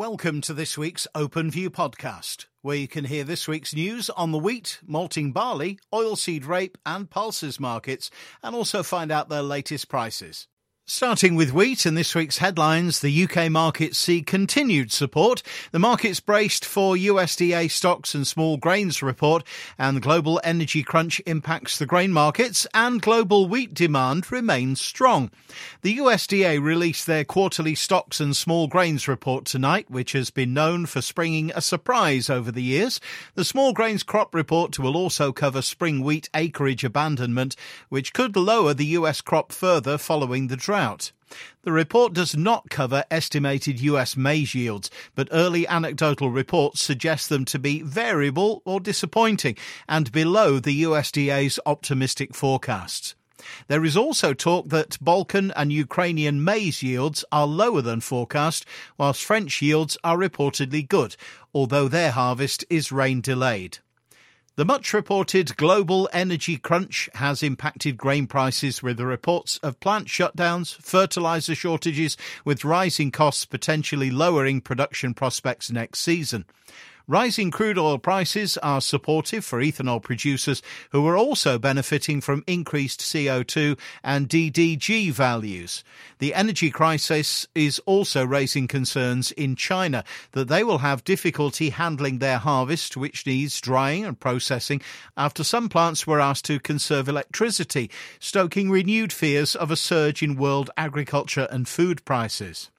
Welcome to this week's Open View podcast, where you can hear this week's news on the wheat, malting barley, oilseed rape, and pulses markets, and also find out their latest prices. Starting with wheat and this week's headlines, the UK markets see continued support. The market's braced for USDA stocks and small grains report, and the global energy crunch impacts the grain markets, and global wheat demand remains strong. The USDA released their quarterly stocks and small grains report tonight, which has been known for springing a surprise over the years. The small grains crop report will also cover spring wheat acreage abandonment, which could lower the US crop further following the drought drought. The report does not cover estimated US maize yields, but early anecdotal reports suggest them to be variable or disappointing and below the USDA's optimistic forecasts. There is also talk that Balkan and Ukrainian maize yields are lower than forecast, whilst French yields are reportedly good, although their harvest is rain delayed. The much reported global energy crunch has impacted grain prices with the reports of plant shutdowns, fertilizer shortages, with rising costs potentially lowering production prospects next season. Rising crude oil prices are supportive for ethanol producers who are also benefiting from increased CO2 and DDG values. The energy crisis is also raising concerns in China that they will have difficulty handling their harvest, which needs drying and processing, after some plants were asked to conserve electricity, stoking renewed fears of a surge in world agriculture and food prices.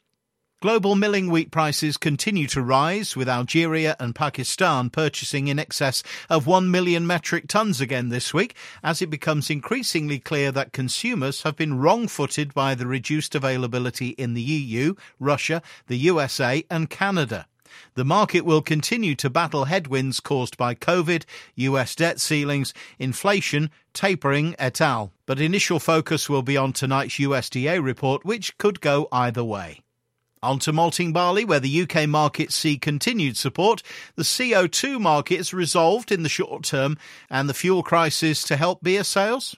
Global milling wheat prices continue to rise, with Algeria and Pakistan purchasing in excess of 1 million metric tons again this week, as it becomes increasingly clear that consumers have been wrong footed by the reduced availability in the EU, Russia, the USA, and Canada. The market will continue to battle headwinds caused by COVID, US debt ceilings, inflation, tapering, et al. But initial focus will be on tonight's USDA report, which could go either way. On to malting barley, where the UK markets see continued support. The CO2 market is resolved in the short term, and the fuel crisis to help beer sales.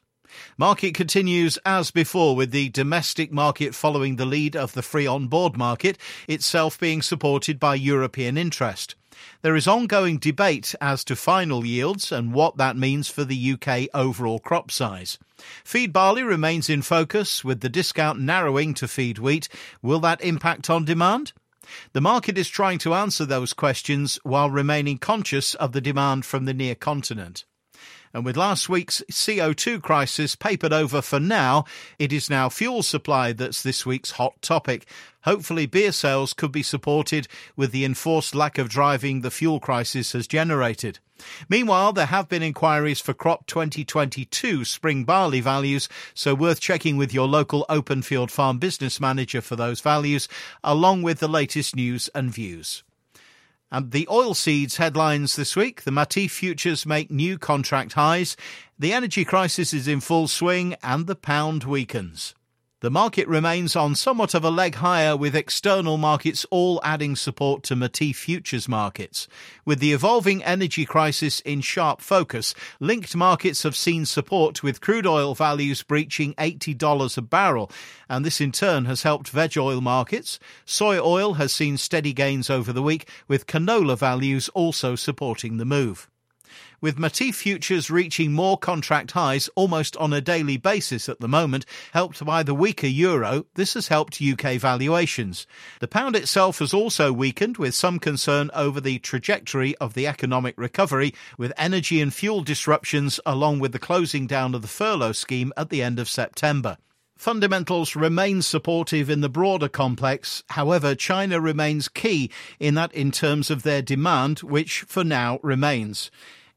Market continues as before with the domestic market following the lead of the free on board market, itself being supported by European interest. There is ongoing debate as to final yields and what that means for the UK overall crop size. Feed barley remains in focus with the discount narrowing to feed wheat. Will that impact on demand? The market is trying to answer those questions while remaining conscious of the demand from the near continent. And with last week's CO2 crisis papered over for now, it is now fuel supply that's this week's hot topic. Hopefully, beer sales could be supported with the enforced lack of driving the fuel crisis has generated. Meanwhile, there have been inquiries for crop 2022 spring barley values, so worth checking with your local OpenField farm business manager for those values, along with the latest news and views. And the oilseeds headlines this week the Matif futures make new contract highs, the energy crisis is in full swing, and the pound weakens. The market remains on somewhat of a leg higher with external markets all adding support to Matif futures markets. With the evolving energy crisis in sharp focus, linked markets have seen support with crude oil values breaching $80 a barrel, and this in turn has helped veg oil markets. Soy oil has seen steady gains over the week, with canola values also supporting the move with Matif futures reaching more contract highs almost on a daily basis at the moment, helped by the weaker euro, this has helped UK valuations. The pound itself has also weakened with some concern over the trajectory of the economic recovery, with energy and fuel disruptions along with the closing down of the furlough scheme at the end of September. Fundamentals remain supportive in the broader complex. However, China remains key in that in terms of their demand, which for now remains.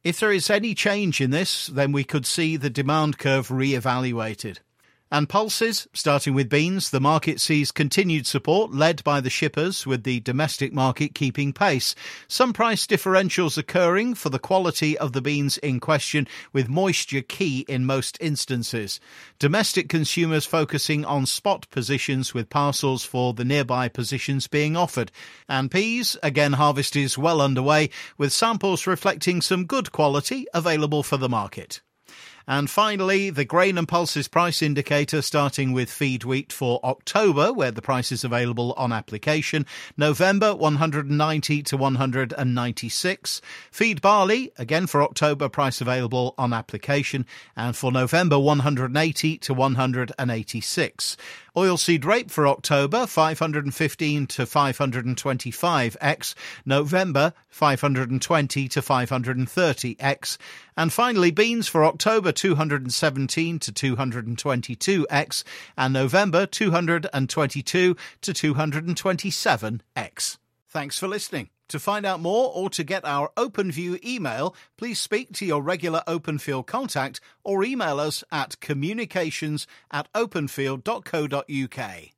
If there is any change in this, then we could see the demand curve re-evaluated. And pulses, starting with beans, the market sees continued support led by the shippers, with the domestic market keeping pace. Some price differentials occurring for the quality of the beans in question, with moisture key in most instances. Domestic consumers focusing on spot positions with parcels for the nearby positions being offered. And peas, again, harvest is well underway, with samples reflecting some good quality available for the market. And finally, the grain and pulses price indicator starting with feed wheat for October, where the price is available on application. November 190 to 196. Feed barley, again for October, price available on application. And for November 180 to 186. Oilseed rape for October 515 to 525 x, November 520 to 530 x, and finally beans for October 217 to 222 x, and November 222 to 227 x. Thanks for listening. To find out more or to get our OpenView email, please speak to your regular OpenField contact or email us at communications at openfield.co.uk.